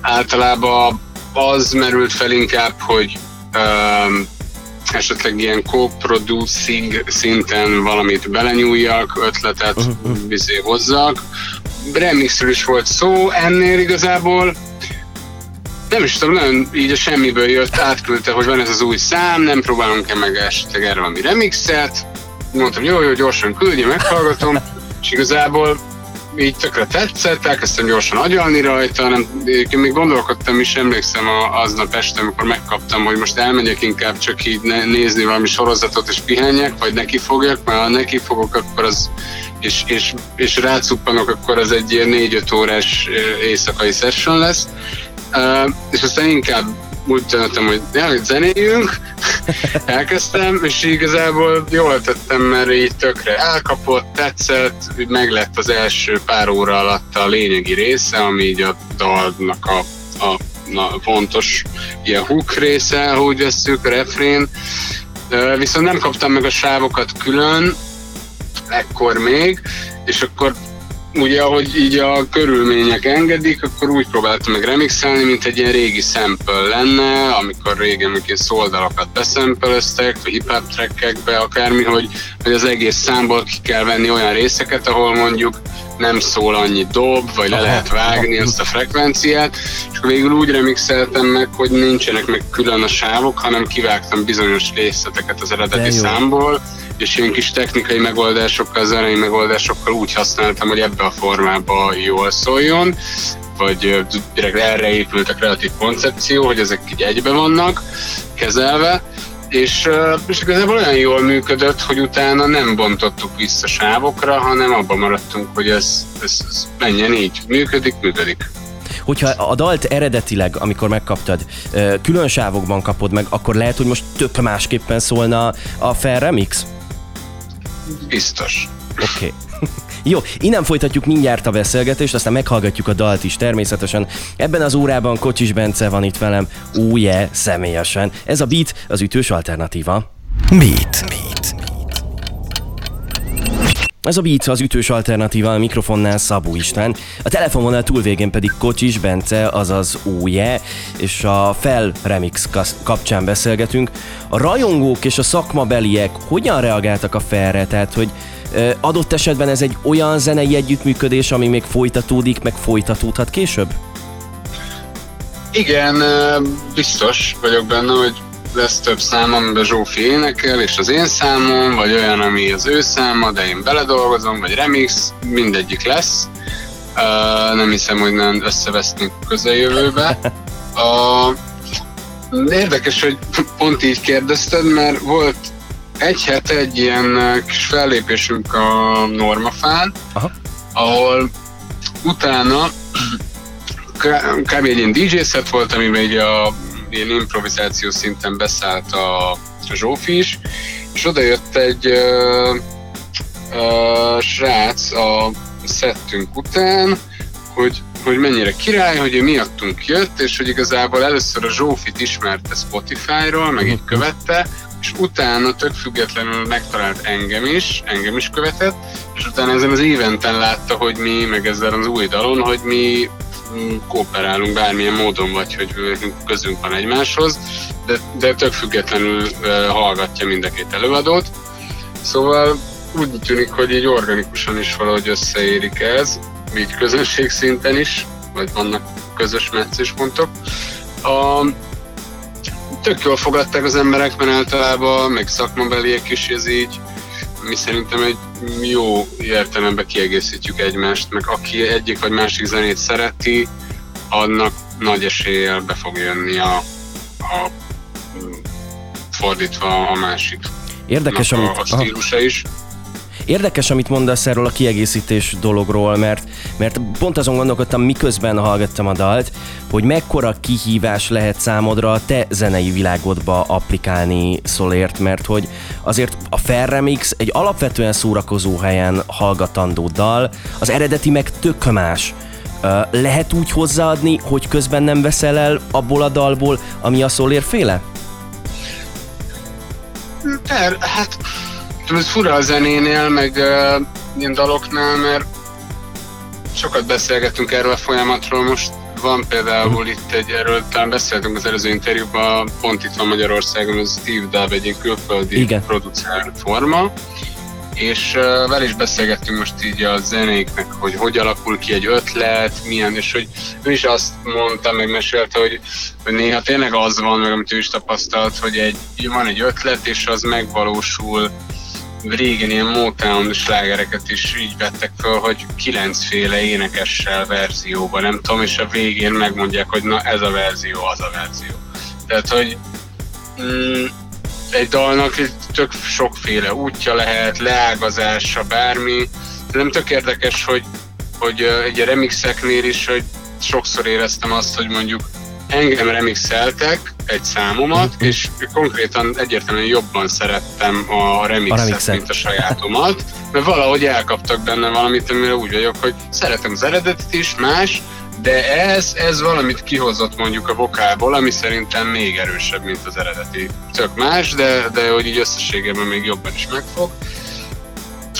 Általában az merült fel inkább, hogy um, esetleg ilyen co-producing szinten valamit belenyúljak, ötletet uh-huh. hozzak. Remixről is volt szó, ennél igazából nem is tudom, nagyon így a semmiből jött, átküldte, hogy van ez az új szám, nem próbálunk-e meg esetleg erre valami remixet. Mondtam, jó, jó, gyorsan küldje, meghallgatom, és igazából így tökre tetszett, elkezdtem gyorsan agyalni rajta, nem, én még gondolkodtam is, emlékszem a, aznap este, amikor megkaptam, hogy most elmegyek inkább csak így nézni valami sorozatot és pihenjek, vagy neki fogjak, mert ha neki fogok, akkor az, és, és, és rácuppanok, akkor az egy ilyen 4-5 órás éjszakai session lesz. Uh, és aztán inkább úgy döntöttem, hogy ja, hogy zenéljünk, elkezdtem, és igazából jól tettem, mert így tökre elkapott, tetszett, meg lett az első pár óra alatt a lényegi része, ami így a dalnak a, a na, fontos ilyen hook része, ahogy veszük, refrén. Viszont nem kaptam meg a sávokat külön, ekkor még, és akkor ugye ahogy így a körülmények engedik, akkor úgy próbáltam meg remixelni, mint egy ilyen régi sample lenne, amikor régen még szoldalakat beszempeleztek, vagy hip-hop trackekbe, akármi, hogy, hogy az egész számból ki kell venni olyan részeket, ahol mondjuk nem szól annyi dob, vagy le lehet vágni azt a frekvenciát, és végül úgy remixeltem meg, hogy nincsenek meg külön a sávok, hanem kivágtam bizonyos részleteket az eredeti számból, és ilyen kis technikai megoldásokkal, zenei megoldásokkal úgy használtam, hogy ebbe a formába jól szóljon. vagy direkt erre épült a kreatív koncepció, hogy ezek így egybe vannak kezelve, és, és igazából olyan jól működött, hogy utána nem bontottuk vissza sávokra, hanem abban maradtunk, hogy ez, ez, ez menjen így. Működik, működik. Hogyha a dalt eredetileg, amikor megkaptad, külön sávokban kapod meg, akkor lehet, hogy most tök másképpen szólna a Fair Remix? Biztos. Oké. Okay. Jó, innen folytatjuk mindjárt a beszélgetést, aztán meghallgatjuk a dalt is természetesen. Ebben az órában Kocsis Bence van itt velem, újje, személyesen. Ez a Beat, az ütős alternatíva. Beat. Beat. Ez a Beat az ütős alternatíva a mikrofonnál Szabó István, a telefonvonal túlvégén pedig Kocsis Bence, azaz Úje, és a Fel Remix kapcsán beszélgetünk. A rajongók és a szakmabeliek hogyan reagáltak a felre, tehát hogy adott esetben ez egy olyan zenei együttműködés, ami még folytatódik, meg folytatódhat később? Igen, biztos vagyok benne, hogy lesz több szám, amiben Zsófi énekel, és az én számom, vagy olyan, ami az ő száma, de én beledolgozom, vagy remix, mindegyik lesz. Uh, nem hiszem, hogy nem összevesztünk közeljövőbe. Uh, érdekes, hogy pont így kérdezted, mert volt egy hete egy ilyen kis fellépésünk a Normafán, Aha. ahol utána kb. egy ilyen DJ set volt, amiben egy a ilyen improvizáció szinten beszállt a Zsófi is, és oda jött egy uh, uh, srác a szettünk után, hogy, hogy mennyire király, hogy ő miattunk jött, és hogy igazából először a Zsófit ismerte Spotify-ról, meg így követte, és utána tök függetlenül megtalált engem is, engem is követett, és utána ezen az éventen látta, hogy mi, meg ezzel az új dalon, hogy mi mm, kooperálunk bármilyen módon, vagy hogy közünk van egymáshoz, de, de tök függetlenül hallgatja mind a két előadót. Szóval úgy tűnik, hogy így organikusan is valahogy összeérik ez, így közönség szinten is, vagy vannak közös meccéspontok. A, tök jól fogadták az emberek, mert általában, meg szakmabeliek is ez így, mi szerintem egy jó értelemben kiegészítjük egymást, meg aki egyik vagy másik zenét szereti, annak nagy eséllyel be fog jönni a, a fordítva a másik. Érdekes, a, amit... A stílusa is. Érdekes, amit mondasz erről a kiegészítés dologról, mert, mert pont azon gondolkodtam, miközben hallgattam a dalt, hogy mekkora kihívás lehet számodra a te zenei világodba applikálni szolért, mert hogy azért a Fair egy alapvetően szórakozó helyen hallgatandó dal, az eredeti meg tök más. Lehet úgy hozzáadni, hogy közben nem veszel el abból a dalból, ami a szólér féle? Per, hát ez fura a zenénél, meg uh, ilyen daloknál, mert sokat beszélgetünk erről a folyamatról, most van például itt egy, erről talán beszéltünk az előző interjúban, pont itt van Magyarországon, az Steve Dub egy külföldi Igen. producer forma, és uh, vele is beszélgettünk most így a zenéknek, hogy hogy alakul ki egy ötlet, milyen, és hogy ő is azt mondta, meg mesélte, hogy, hogy néha tényleg az van, meg amit ő is tapasztalt, hogy egy, van egy ötlet, és az megvalósul régen ilyen Motown slágereket is így vettek fel, hogy kilencféle énekessel verzióban, nem tudom, és a végén megmondják, hogy na ez a verzió, az a verzió. Tehát, hogy mm, egy dalnak tök sokféle útja lehet, leágazása, bármi. De nem tök érdekes, hogy, hogy egy remixeknél is, hogy sokszor éreztem azt, hogy mondjuk engem remixeltek egy számomat, mm-hmm. és konkrétan egyértelműen jobban szerettem a remixet, a mint a sajátomat, mert valahogy elkaptak benne valamit, amire úgy vagyok, hogy szeretem az eredetet is, más, de ez, ez valamit kihozott mondjuk a vokálból, ami szerintem még erősebb, mint az eredeti. Tök más, de, de hogy így összességében még jobban is megfog.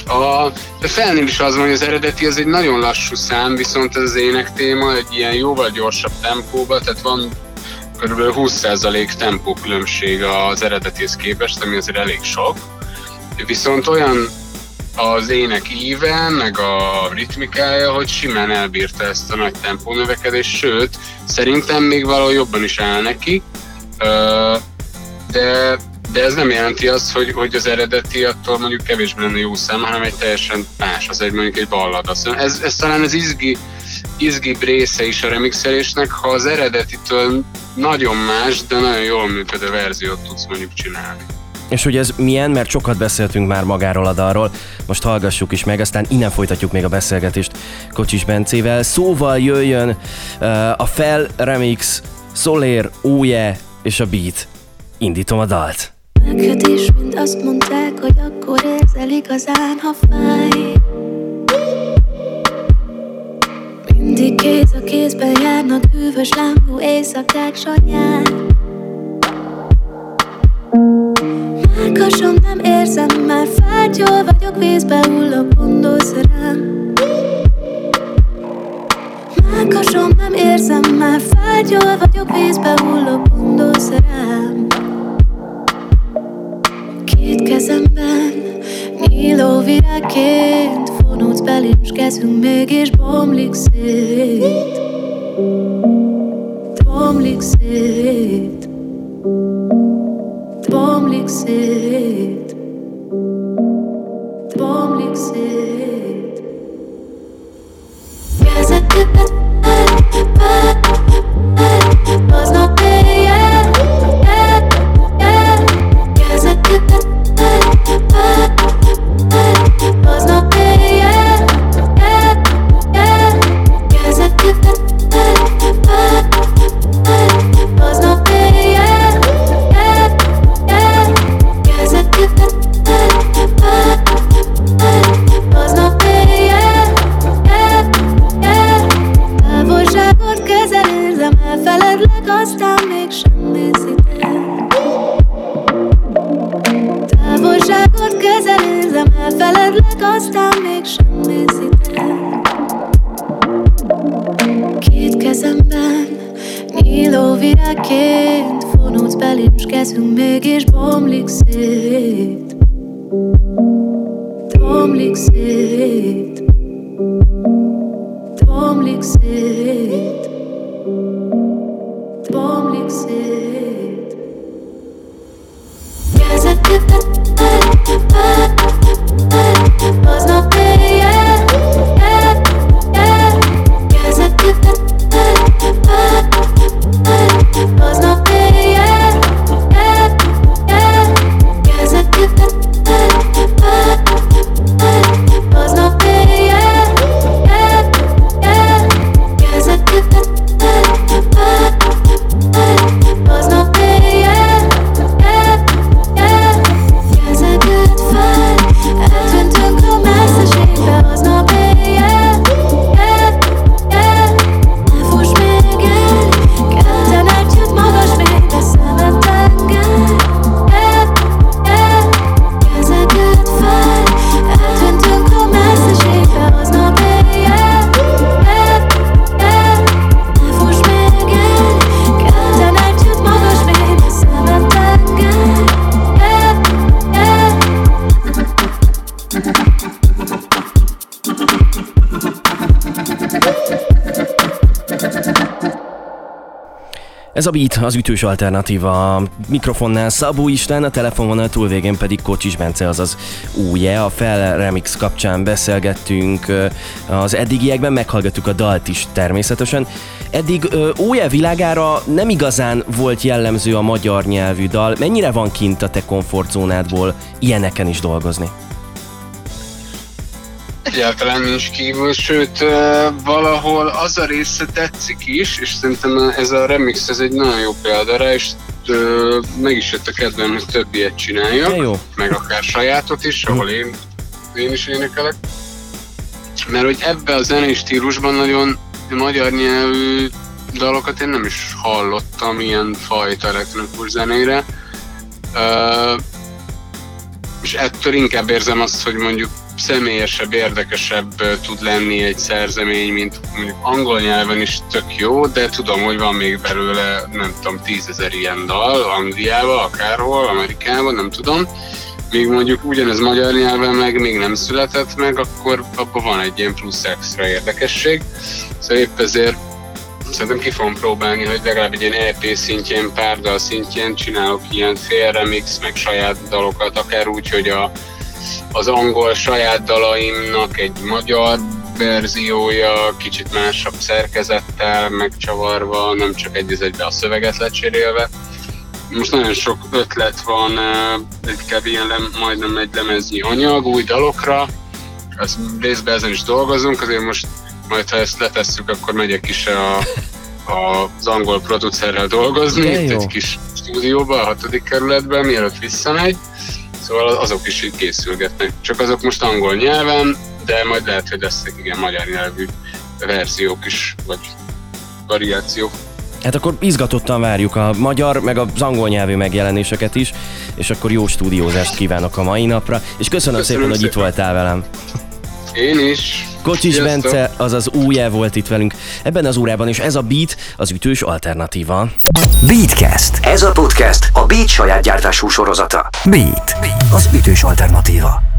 A, de felnél is az van, hogy az eredeti az egy nagyon lassú szám, viszont ez az ének téma egy ilyen jóval gyorsabb tempóba, tehát van kb. 20% tempó különbség az eredetihez képest, ami azért elég sok. Viszont olyan az ének íve, meg a ritmikája, hogy simán elbírta ezt a nagy tempó növekedést, sőt, szerintem még valahol jobban is áll neki, de de ez nem jelenti azt, hogy, hogy az eredeti attól mondjuk kevésbé lenne jó szám, hanem egy teljesen más, az egy mondjuk egy ballad. Ez, ez talán az izgi izgibb része is a remixelésnek, ha az eredetitől nagyon más, de nagyon jól működő verziót tudsz mondjuk csinálni. És hogy ez milyen, mert sokat beszéltünk már magáról a dalról, most hallgassuk is meg, aztán innen folytatjuk még a beszélgetést Kocsis Bencével. Szóval jöjjön uh, a Fel Remix, Solér, Úje és a Beat. Indítom a dalt. Megkötés, mint azt mondták, hogy akkor érzel igazán, ha fáj. Mindig kéz a kézben járnak hűvös lángú éjszakák sanyán. Melkasom nem érzem, már fátyol vagyok, vízbe hullok, gondolsz rám. Melkasom nem érzem, már fátyol vagyok, vízbe hullok, gondolsz rám Két kezemben nyíló virágként Fonódsz belém, s kezünk mégis bomlik szét Bomlik szét Bomlik szét Bomlik szét Kezeket Aznap éjjel Ez a Beat, az ütős alternatíva. A mikrofonnál Szabó István, a telefonvonal túlvégén pedig Kocsis Bence, azaz újje. A Fel Remix kapcsán beszélgettünk az eddigiekben, meghallgattuk a dalt is természetesen. Eddig újje világára nem igazán volt jellemző a magyar nyelvű dal. Mennyire van kint a te komfortzónádból ilyeneken is dolgozni? Egyáltalán nincs kívül, sőt valahol az a része tetszik is, és szerintem ez a remix ez egy nagyon jó példa rá, és meg is jött a kedvem, hogy több ilyet csinálja, De jó. meg akár sajátot is, ahol én, én is énekelek. Mert hogy ebbe a zenei stílusban nagyon magyar nyelvű dalokat én nem is hallottam ilyen fajta elektronikus zenére. Ö, és ettől inkább érzem azt, hogy mondjuk személyesebb, érdekesebb tud lenni egy szerzemény, mint mondjuk angol nyelven is tök jó, de tudom, hogy van még belőle, nem tudom, tízezer ilyen dal, Angliába, akárhol, Amerikában, nem tudom. Míg mondjuk ugyanez magyar nyelven meg még nem született meg, akkor abban van egy ilyen plusz extra érdekesség. Szóval épp ezért szerintem ki fogom próbálni, hogy legalább egy ilyen EP szintjén, pár dal szintjén csinálok ilyen fél meg saját dalokat, akár úgy, hogy a, az angol saját dalaimnak egy magyar verziója, kicsit másabb szerkezettel, megcsavarva, nem csak egy egybe a szöveget lecserélve. Most nagyon sok ötlet van, egy kb. ilyen lem, majdnem egy lemeznyi anyag új dalokra, az részben ezen is dolgozunk, azért most majd ha ezt letesszük, akkor megyek is a, a, az angol producerrel dolgozni, itt egy kis stúdióba, a hatodik kerületben, mielőtt visszamegy. Szóval azok is így készülgetnek. Csak azok most angol nyelven, de majd lehet, hogy lesznek igen magyar nyelvű verziók is, vagy variációk. Hát akkor izgatottan várjuk a magyar, meg az angol nyelvű megjelenéseket is, és akkor jó stúdiózást kívánok a mai napra, és köszönöm, köszönöm szépen, szépen, hogy itt voltál velem. Én is. Kocsis Sziasztok. Bence, azaz újjel volt itt velünk ebben az órában, és ez a Beat az ütős alternatíva. Beatcast. Ez a podcast a Beat saját gyártású sorozata. Beat. Az ütős alternatíva.